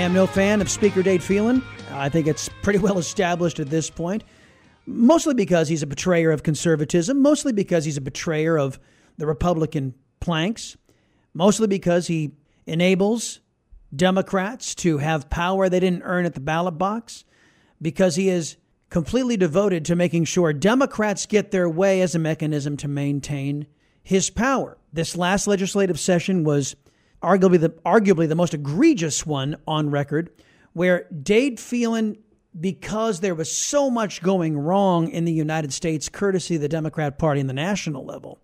Am no fan of Speaker Dade Phelan. I think it's pretty well established at this point, mostly because he's a betrayer of conservatism, mostly because he's a betrayer of the Republican planks, mostly because he enables Democrats to have power they didn't earn at the ballot box, because he is completely devoted to making sure Democrats get their way as a mechanism to maintain his power. This last legislative session was arguably the arguably the most egregious one on record, where Dade Phelan, because there was so much going wrong in the United States, courtesy of the Democrat Party and the national level,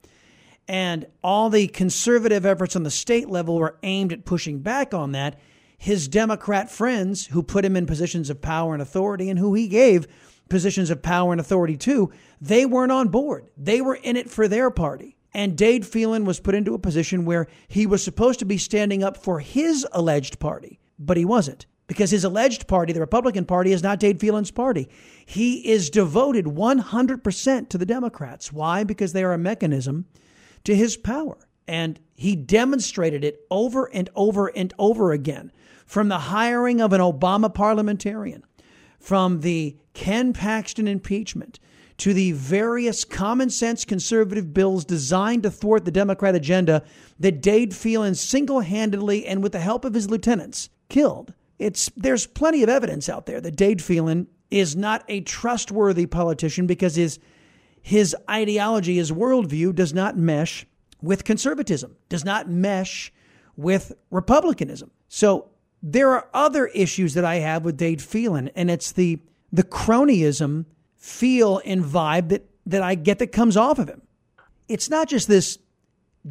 and all the conservative efforts on the state level were aimed at pushing back on that. His Democrat friends, who put him in positions of power and authority, and who he gave positions of power and authority to, they weren't on board. They were in it for their party. And Dade Phelan was put into a position where he was supposed to be standing up for his alleged party, but he wasn't. Because his alleged party, the Republican Party, is not Dade Phelan's party. He is devoted 100% to the Democrats. Why? Because they are a mechanism to his power. And he demonstrated it over and over and over again from the hiring of an Obama parliamentarian, from the Ken Paxton impeachment, to the various common sense conservative bills designed to thwart the Democrat agenda that Dade Phelan single handedly and with the help of his lieutenants killed. It's, there's plenty of evidence out there that Dade Phelan is not a trustworthy politician because his, his ideology, his worldview does not mesh with conservatism, does not mesh with republicanism. So there are other issues that I have with Dade Phelan, and it's the, the cronyism feel and vibe that, that I get that comes off of him. It's not just this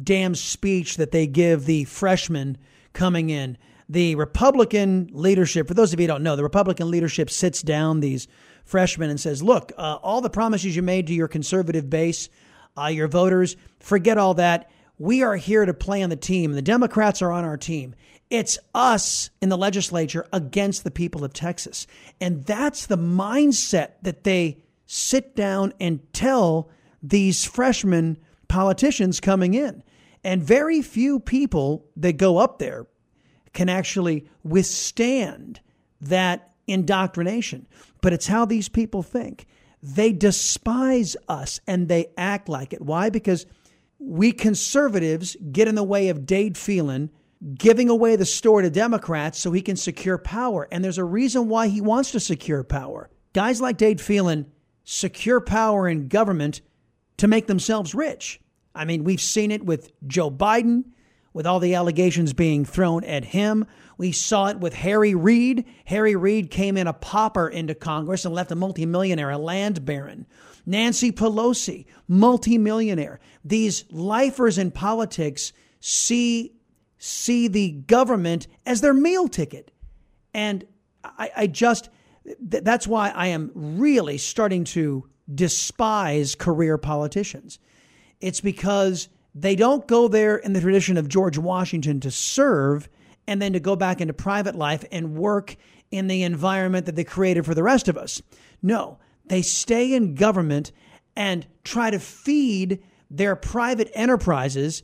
damn speech that they give the freshmen coming in. The Republican leadership, for those of you who don't know, the Republican leadership sits down these freshmen and says, Look, uh, all the promises you made to your conservative base, uh, your voters, forget all that. We are here to play on the team. The Democrats are on our team. It's us in the legislature against the people of Texas. And that's the mindset that they sit down and tell these freshman politicians coming in. And very few people that go up there can actually withstand that indoctrination. But it's how these people think. They despise us and they act like it. Why? Because we conservatives get in the way of Dade Phelan giving away the store to Democrats so he can secure power. And there's a reason why he wants to secure power. Guys like Dade Phelan secure power in government to make themselves rich. I mean, we've seen it with Joe Biden, with all the allegations being thrown at him. We saw it with Harry Reid. Harry Reid came in a pauper into Congress and left a multimillionaire, a land baron. Nancy Pelosi, multimillionaire. These lifers in politics see see the government as their meal ticket. And I, I just, th- that's why I am really starting to despise career politicians. It's because they don't go there in the tradition of George Washington to serve and then to go back into private life and work in the environment that they created for the rest of us. No, they stay in government and try to feed their private enterprises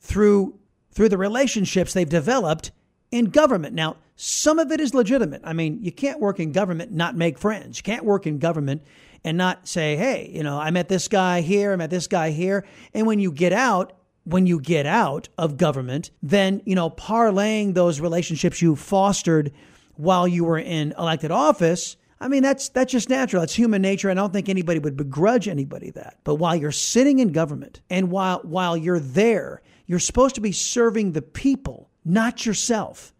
through through the relationships they've developed in government. Now, some of it is legitimate. I mean, you can't work in government not make friends. You can't work in government and not say, hey, you know, I met this guy here, I met this guy here. And when you get out, when you get out of government, then, you know, parlaying those relationships you fostered while you were in elected office. I mean, that's that's just natural. It's human nature. I don't think anybody would begrudge anybody that. But while you're sitting in government and while while you're there, you're supposed to be serving the people, not yourself.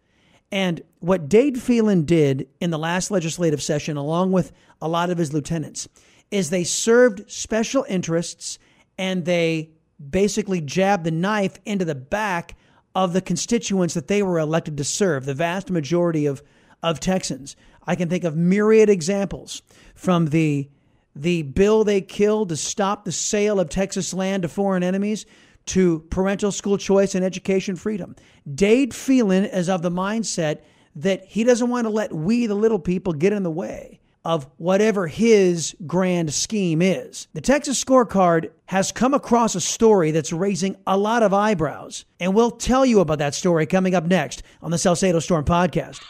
And what Dade Phelan did in the last legislative session, along with a lot of his lieutenants, is they served special interests and they basically jabbed the knife into the back of the constituents that they were elected to serve, the vast majority of, of Texans. I can think of myriad examples from the the bill they killed to stop the sale of Texas land to foreign enemies to parental school choice and education freedom. Dade Phelan is of the mindset that he doesn't want to let we, the little people, get in the way of whatever his grand scheme is. The Texas scorecard has come across a story that's raising a lot of eyebrows, and we'll tell you about that story coming up next on the Salcedo Storm podcast.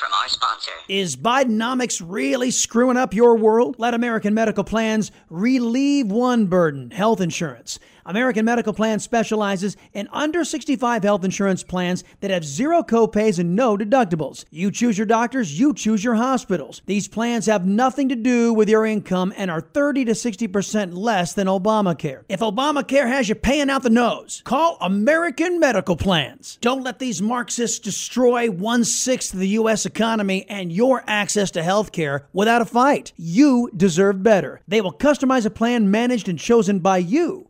From our sponsor. Is Bidenomics really screwing up your world? Let American Medical Plans relieve one burden health insurance. American Medical Plan specializes in under 65 health insurance plans that have zero copays and no deductibles. You choose your doctors, you choose your hospitals. These plans have nothing to do with your income and are 30 to 60% less than Obamacare. If Obamacare has you paying out the nose, call American Medical Plans. Don't let these Marxists destroy one sixth of the U.S. economy and your access to health care without a fight. You deserve better. They will customize a plan managed and chosen by you,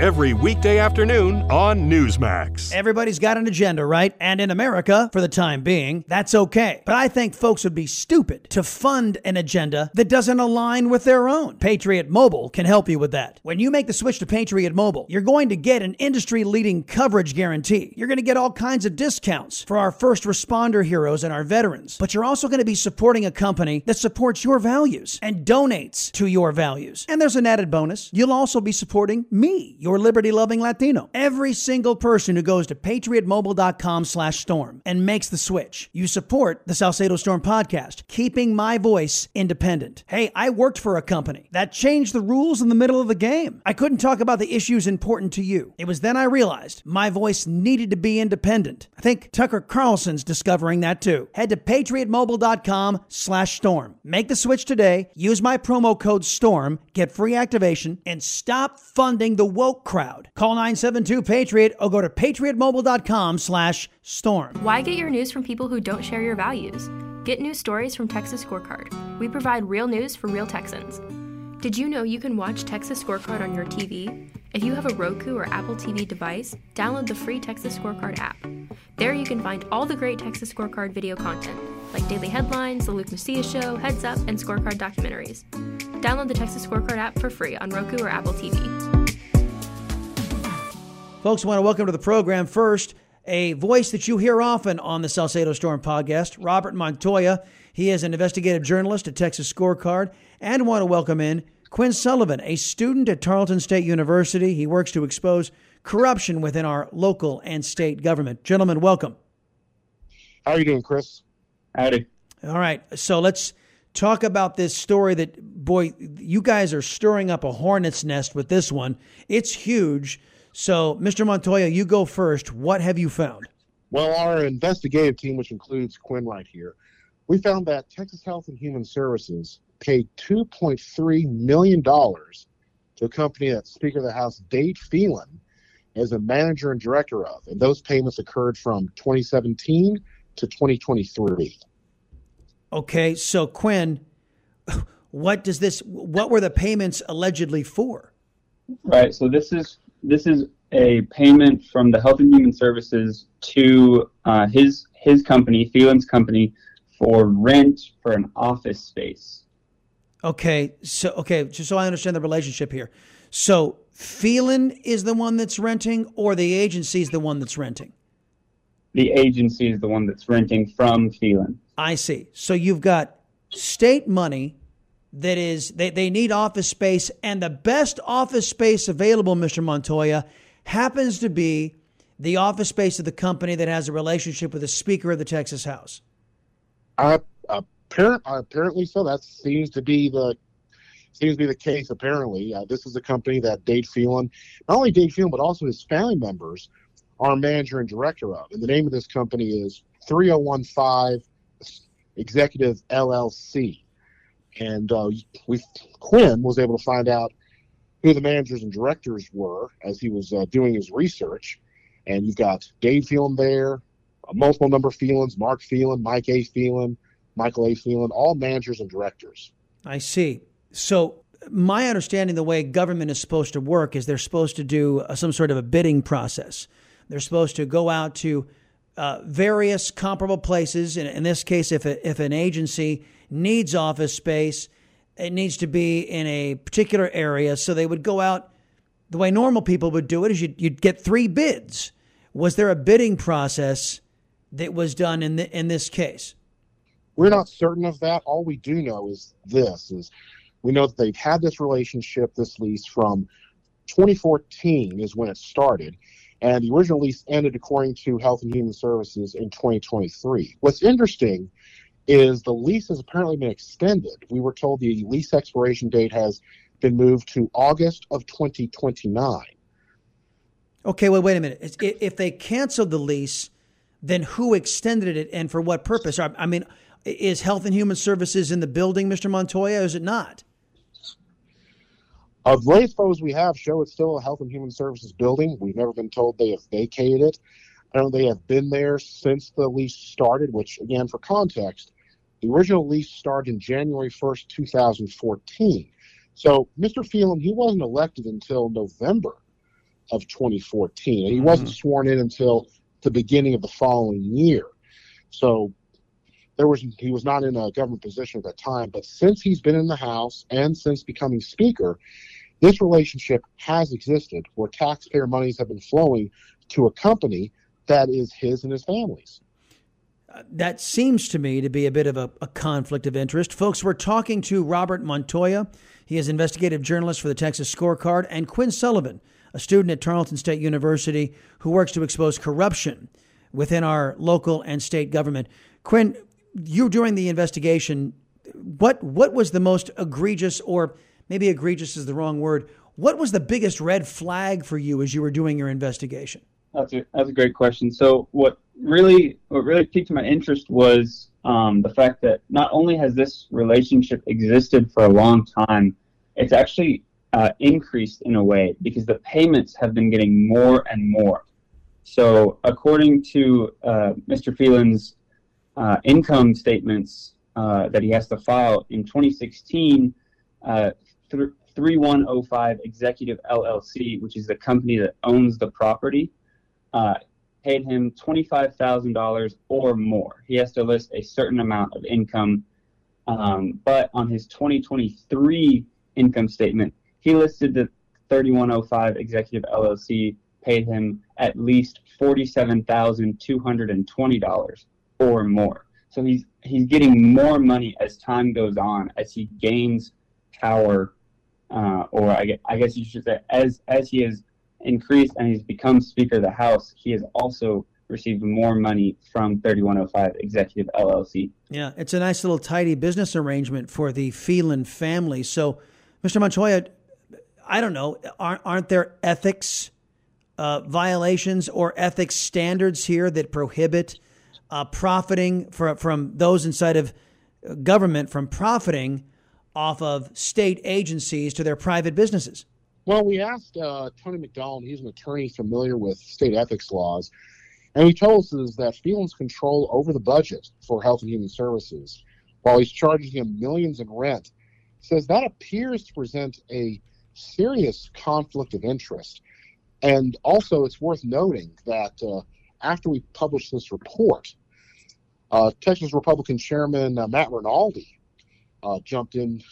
every weekday afternoon on Newsmax. Everybody's got an agenda, right? And in America, for the time being, that's okay. But I think folks would be stupid to fund an agenda that doesn't align with their own. Patriot Mobile can help you with that. When you make the switch to Patriot Mobile, you're going to get an industry leading coverage guarantee. You're going to get all kinds of discounts for our first responder heroes and our veterans. But you're also going to be supporting a company that supports your values and donates to your values. And there's an added bonus. You'll also be supporting me, your liberty loving Latino. Every single person who goes to patriotmobile.com slash storm and makes the switch, you support the Salcedo Storm podcast, keeping my voice independent. Hey, I worked for a company that changed the rules in the middle of the game. I couldn't talk about the issues important to you. It was then I realized my voice needed to be independent. I think Tucker Carlson's discovering that too. Head to patriotmobile.com slash storm. Make the switch today. Use my promo code STORM, get free activation, and stop funding the woke crowd. Call 972-PATRIOT or go to patriotmobile.com slash storm. Why get your news from people who don't share your values? Get news stories from Texas Scorecard. We provide real news for real Texans. Did you know you can watch Texas Scorecard on your TV? If you have a Roku or Apple TV device, download the free Texas Scorecard app. There you can find all the great Texas Scorecard video content, like daily headlines, The Luke Macias Show, Heads Up, and Scorecard documentaries. Download the Texas Scorecard app for free on Roku or Apple TV. Folks, I want to welcome to the program first a voice that you hear often on the Salcedo Storm podcast, Robert Montoya. He is an investigative journalist at Texas Scorecard, and want to welcome in Quinn Sullivan, a student at Tarleton State University. He works to expose corruption within our local and state government. Gentlemen, welcome. How are you doing, Chris? Howdy. All right, so let's talk about this story that, boy, you guys are stirring up a hornet's nest with this one. It's huge. So, Mr. Montoya, you go first. What have you found? Well, our investigative team, which includes Quinn right here, we found that Texas Health and Human Services paid $2.3 million to a company that Speaker of the House, Dade Phelan, is a manager and director of. And those payments occurred from 2017 to 2023. Okay, so Quinn, what does this what were the payments allegedly for? Right. So this is this is a payment from the Health and Human Services to uh, his his company, Phelan's company, for rent for an office space. Okay, so okay, just so I understand the relationship here. So Phelan is the one that's renting, or the agency is the one that's renting? The agency is the one that's renting from Phelan. I see. So you've got state money that is they, they need office space and the best office space available mr montoya happens to be the office space of the company that has a relationship with the speaker of the texas house. Uh, apparent, apparently so. That seems to be the seems to be the case apparently. Uh, this is a company that dade phelan not only dade phelan but also his family members are manager and director of. And the name of this company is 3015 executive llc and uh, we Quinn was able to find out who the managers and directors were as he was uh, doing his research. And you've got Dade Phelan there, a multiple number Phelans, Mark Phelan, Mike A. Phelan, Michael A. Phelan, all managers and directors. I see. So my understanding the way government is supposed to work is they're supposed to do uh, some sort of a bidding process. They're supposed to go out to uh, various comparable places. In, in this case, if, a, if an agency needs office space. It needs to be in a particular area. So they would go out the way normal people would do it is you'd, you'd get three bids. Was there a bidding process that was done in the, in this case? We're not certain of that. All we do know is this is we know that they've had this relationship, this lease from 2014 is when it started. And the original lease ended, according to Health and Human Services, in 2023. What's interesting is the lease has apparently been extended. We were told the lease expiration date has been moved to August of 2029. Okay, well, wait a minute. If they canceled the lease, then who extended it and for what purpose? I mean, is Health and Human Services in the building, Mr. Montoya, or is it not? Of latest photos we have show it's still a Health and Human Services building. We've never been told they have vacated it. I know they have been there since the lease started, which, again, for context, the original lease started in January 1st, 2014. So Mr. Phelan, he wasn't elected until November of 2014, and he mm-hmm. wasn't sworn in until the beginning of the following year. So there was he was not in a government position at that time. But since he's been in the House and since becoming Speaker, this relationship has existed where taxpayer monies have been flowing to a company that is his and his family's uh, that seems to me to be a bit of a, a, conflict of interest. Folks, we're talking to Robert Montoya. He is investigative journalist for the Texas Scorecard, and Quinn Sullivan, a student at Tarleton State University who works to expose corruption within our local and state government. Quinn, you during the investigation, what what was the most egregious, or maybe egregious is the wrong word? What was the biggest red flag for you as you were doing your investigation? That's a that's a great question. So what really what really piqued my interest was um, the fact that not only has this relationship existed for a long time, it's actually uh, increased in a way because the payments have been getting more and more. So according to uh, Mr. Phelan's uh, income statements uh, that he has to file in 2016, uh, 3105 Executive LLC, which is the company that owns the property, uh, paid him $25,000 or more. He has to list a certain amount of income. Um, but on his 2023 income statement, he listed the 3105 Executive LLC paid him at least $47,220 or more. So he's he's getting more money as time goes on, as he gains power, uh, or I guess, I guess you should say, as as he has increased and he's become Speaker of the House, he has also received more money from 3105 Executive LLC. Yeah, it's a nice little tidy business arrangement for the Phelan family. So, Mr. Montoya, I don't know, aren't, aren't there ethics uh, violations or ethics standards here that prohibit uh, profiting for, from those inside of government from profiting off of state agencies to their private businesses? Well, we asked uh, Tony McDonald, he's an attorney familiar with state ethics laws, and he told us that Phelan's control over the budget for Health and Human Services, while he's charging him millions in rent, says that appears to present a serious conflict of interest. And also, it's worth noting that uh, after we published this report, uh, Texas Republican Chairman uh, Matt Rinaldi uh, jumped in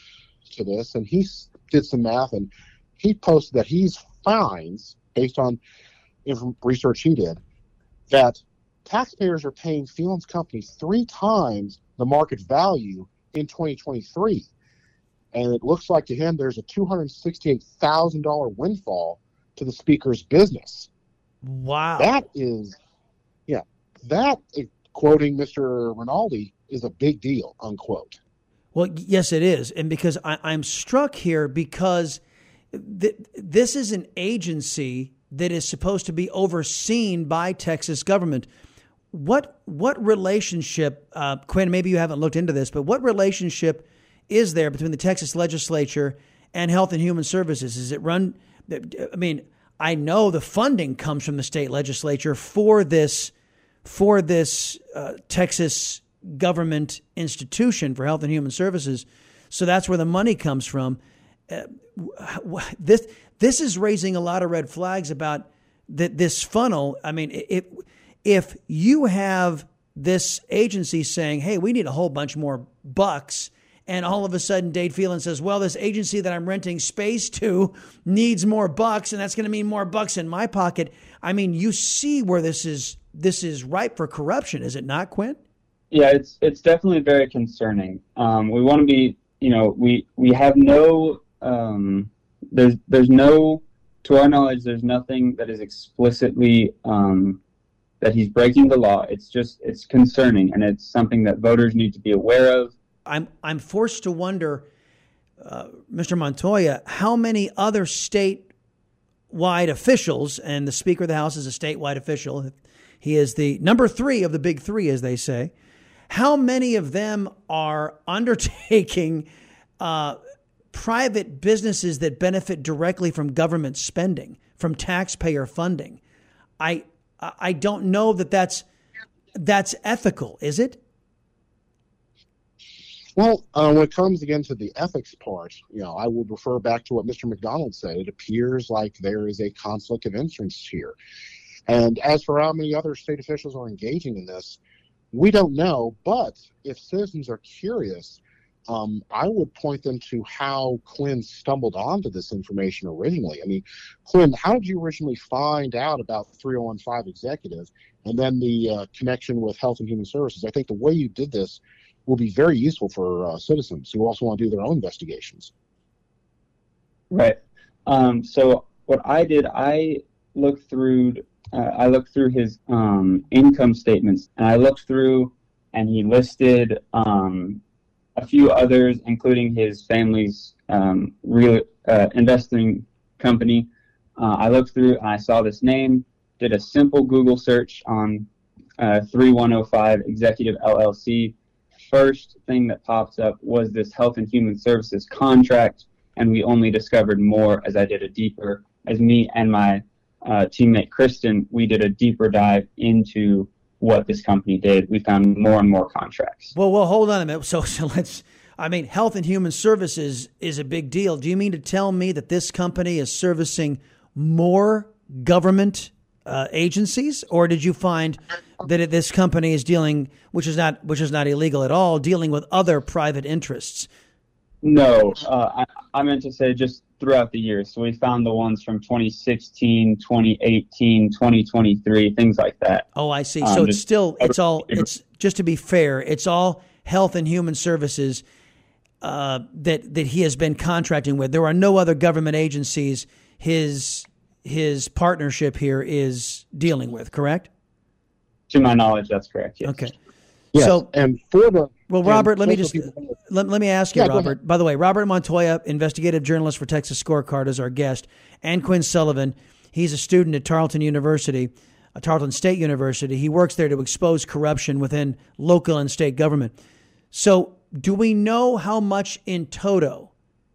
to this, and he did some math and he posted that he's finds based on research he did that taxpayers are paying Phelan's company three times the market value in 2023. And it looks like to him there's a $268,000 windfall to the speaker's business. Wow. That is, yeah, that, eh, quoting Mr. Rinaldi, is a big deal, unquote. Well, yes, it is. And because I, I'm struck here because th- this is an agency that is supposed to be overseen by Texas government. What what relationship, uh, Quinn? Maybe you haven't looked into this, but what relationship is there between the Texas legislature and Health and Human Services? Is it run? I mean, I know the funding comes from the state legislature for this for this uh, Texas government institution for health and human services. So that's where the money comes from. Uh, this this is raising a lot of red flags about that this funnel. I mean, if if you have this agency saying, "Hey, we need a whole bunch more bucks," and all of a sudden Dade Phelan says, "Well, this agency that I'm renting space to needs more bucks, and that's going to mean more bucks in my pocket." I mean, you see where this is this is ripe for corruption, is it not, Quinn? Yeah, it's it's definitely very concerning. Um, we want to be, you know, we we have no, um, there's there's no, to our knowledge, there's nothing that is explicitly um, that he's breaking the law. It's just it's concerning, and it's something that voters need to be aware of. I'm I'm forced to wonder, uh, Mr. Montoya, how many other statewide officials, and the Speaker of the House is a statewide official. He is the number three of the big three, as they say. How many of them are undertaking uh, private businesses that benefit directly from government spending, from taxpayer funding? I I don't know that that's that's ethical, is it? Well, uh, when it comes again to the ethics part, you know, I would refer back to what Mr. McDonald said. It appears like there is a conflict of interest here. And as for how many other state officials are engaging in this, we don't know, but if citizens are curious, um, I would point them to how Quinn stumbled onto this information originally. I mean, Quinn, how did you originally find out about 3015 Executive and then the uh, connection with Health and Human Services? I think the way you did this will be very useful for uh, citizens who also want to do their own investigations. Right. Um, so what I did, I looked through uh, I looked through his um, income statements and I looked through and he listed um, a few others, including his family's um, real uh, investing company. Uh, I looked through and I saw this name, did a simple Google search on uh, 3105 Executive LLC. First thing that pops up was this Health and Human Services contract, and we only discovered more as I did a deeper, as me and my uh, teammate Kristen, we did a deeper dive into what this company did. We found more and more contracts. Well, well, hold on a minute. So, so let's. I mean, health and human services is a big deal. Do you mean to tell me that this company is servicing more government uh, agencies, or did you find that this company is dealing, which is not which is not illegal at all, dealing with other private interests? No, uh, I, I meant to say just throughout the years. So we found the ones from 2016, 2018, 2023, things like that. Oh, I see. Um, so it's still, it's all, it's just to be fair, it's all health and human services uh, that that he has been contracting with. There are no other government agencies his his partnership here is dealing with. Correct? To my knowledge, that's correct. Yes. Okay. Yes, so, and for the well, Robert, let me just let, let me ask you, yeah, Robert. By the way, Robert Montoya, investigative journalist for Texas Scorecard, is our guest, and Quinn Sullivan. He's a student at Tarleton University, uh, Tarleton State University. He works there to expose corruption within local and state government. So, do we know how much in toto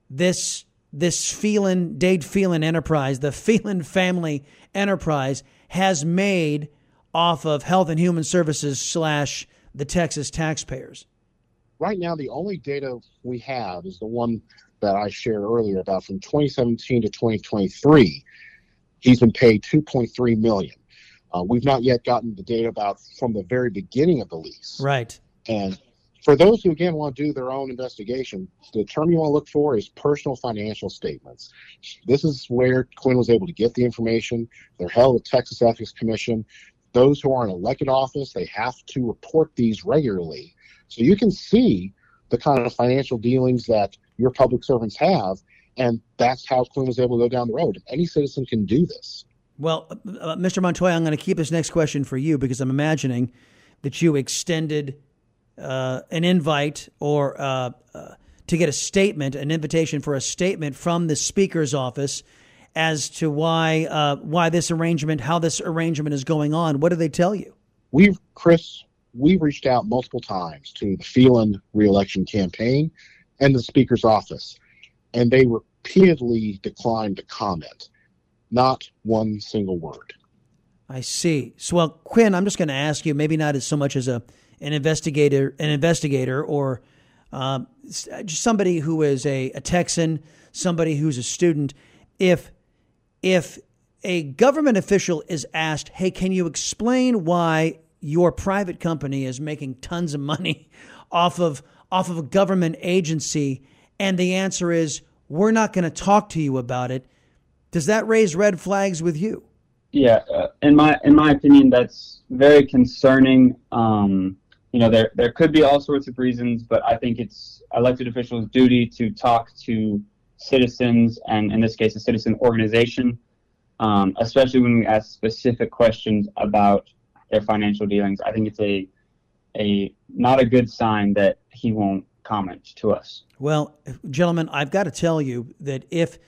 this this Phelan Dade Phelan enterprise, the Phelan family enterprise, has made off of Health and Human Services slash the Texas taxpayers? Right now, the only data we have is the one that I shared earlier about from 2017 to 2023. He's been paid 2.3 million. Uh, we've not yet gotten the data about from the very beginning of the lease. Right. And for those who again want to do their own investigation, the term you want to look for is personal financial statements. This is where Quinn was able to get the information. They're held at Texas Ethics Commission those who are in elected office, they have to report these regularly. So you can see the kind of financial dealings that your public servants have. And that's how Clinton was able to go down the road. Any citizen can do this. Well, uh, Mr. Montoya, I'm going to keep this next question for you because I'm imagining that you extended uh, an invite or uh, uh, to get a statement, an invitation for a statement from the Speaker's office as to why uh, why this arrangement, how this arrangement is going on. What do they tell you? We've, Chris, we've reached out multiple times to the Phelan reelection campaign and the Speaker's office, and they repeatedly declined to comment. Not one single word. I see. So, well, Quinn, I'm just going to ask you, maybe not as so much as a an investigator, an investigator, or just somebody who is a, a Texan, somebody who's a student. If if a government official is asked, "Hey, can you explain why your private company is making tons of money off of off of a government agency?" and the answer is, "We're not going to talk to you about it." Does that raise red flags with you? Yeah, uh, in my in my opinion, that's very concerning. Um, you know, there there could be all sorts of reasons, but I think it's elected officials' duty to talk to citizens, and in this case, a citizen organization, um, especially when we ask specific questions about their financial dealings. I think it's a a not a good sign that he won't comment to us. Well, gentlemen, I've got to tell you that if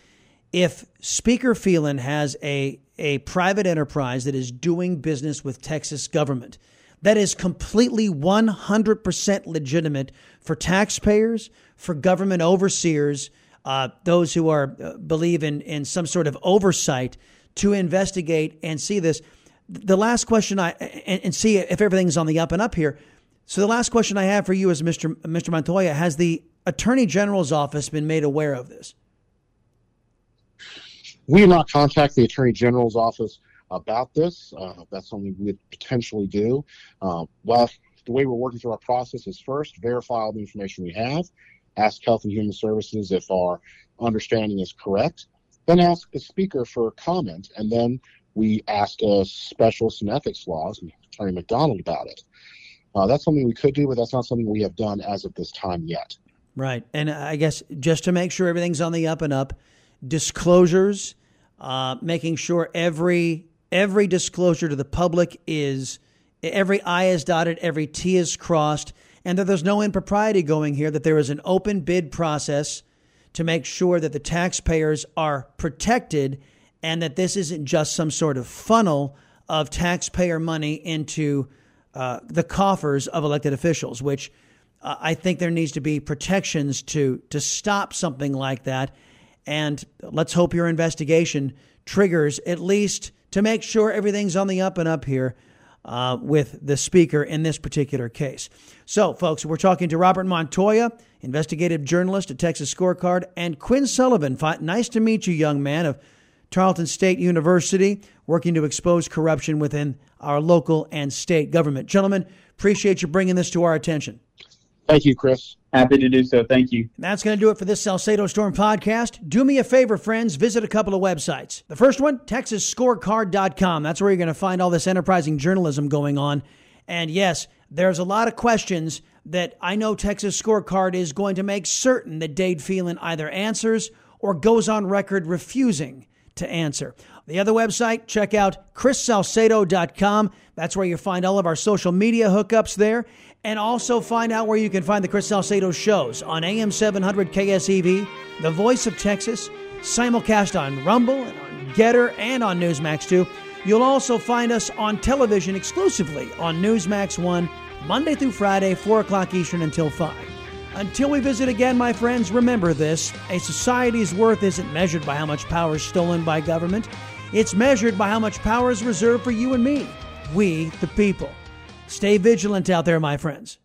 if Speaker Phelan has a a private enterprise that is doing business with Texas government that is completely 100% legitimate for taxpayers, for government overseers, uh, those who are uh, believe in in some sort of oversight to investigate and see this. The last question I and, and see if everything's on the up and up here. So the last question I have for you is Mr. Mr. Montoya, has the Attorney General's office been made aware of this? We did not contact the Attorney General's office about this. Uh, that's something we would potentially do. Uh, well, the way we're working through our process is first verify all the information we have, ask Health and Human Services if our understanding is correct, then ask the speaker for a comment, and then we ask a specialist in ethics laws, Attorney McDonald, about it. Uh, that's something we could do, but that's not something we have done as of this time yet. Right. And I guess just to make sure everything's on the up and up, disclosures, uh, making sure every every disclosure to the public is every I is dotted, every T is crossed, and that there's no impropriety going here, that there is an open bid process to make sure that the taxpayers are protected and that this isn't just some sort of funnel of taxpayer money into uh, the coffers of elected officials, which uh, I think there needs to be protections to to stop something like that. And let's hope your investigation triggers at least to make sure everything's on the up and up here uh, with the speaker in this particular case. So, folks, we're talking to Robert Montoya, investigative journalist at Texas Scorecard, and Quinn Sullivan. Nice to meet you, young man of Tarleton State University, working to expose corruption within our local and state government. Gentlemen, appreciate you bringing this to our attention. Thank you, Chris. Happy to do so. Thank you. And that's going to do it for this Salcedo Storm podcast. Do me a favor, friends. Visit a couple of websites. The first one, TexasScorecard.com. That's where you're going to find all this enterprising journalism going on. And yes, there's a lot of questions that I know Texas Scorecard is going to make certain that Dade Phelan either answers or goes on record refusing to answer. The other website, check out chrissalcedo.com. That's where you find all of our social media hookups there and also find out where you can find the Chris Salcedo shows on AM 700 KSEV, The Voice of Texas, simulcast on Rumble and on Gettr and on Newsmax 2. You'll also find us on television exclusively on Newsmax 1, Monday through Friday, 4 o'clock Eastern until 5. Until we visit again, my friends, remember this a society's worth isn't measured by how much power is stolen by government, it's measured by how much power is reserved for you and me, we, the people. Stay vigilant out there, my friends.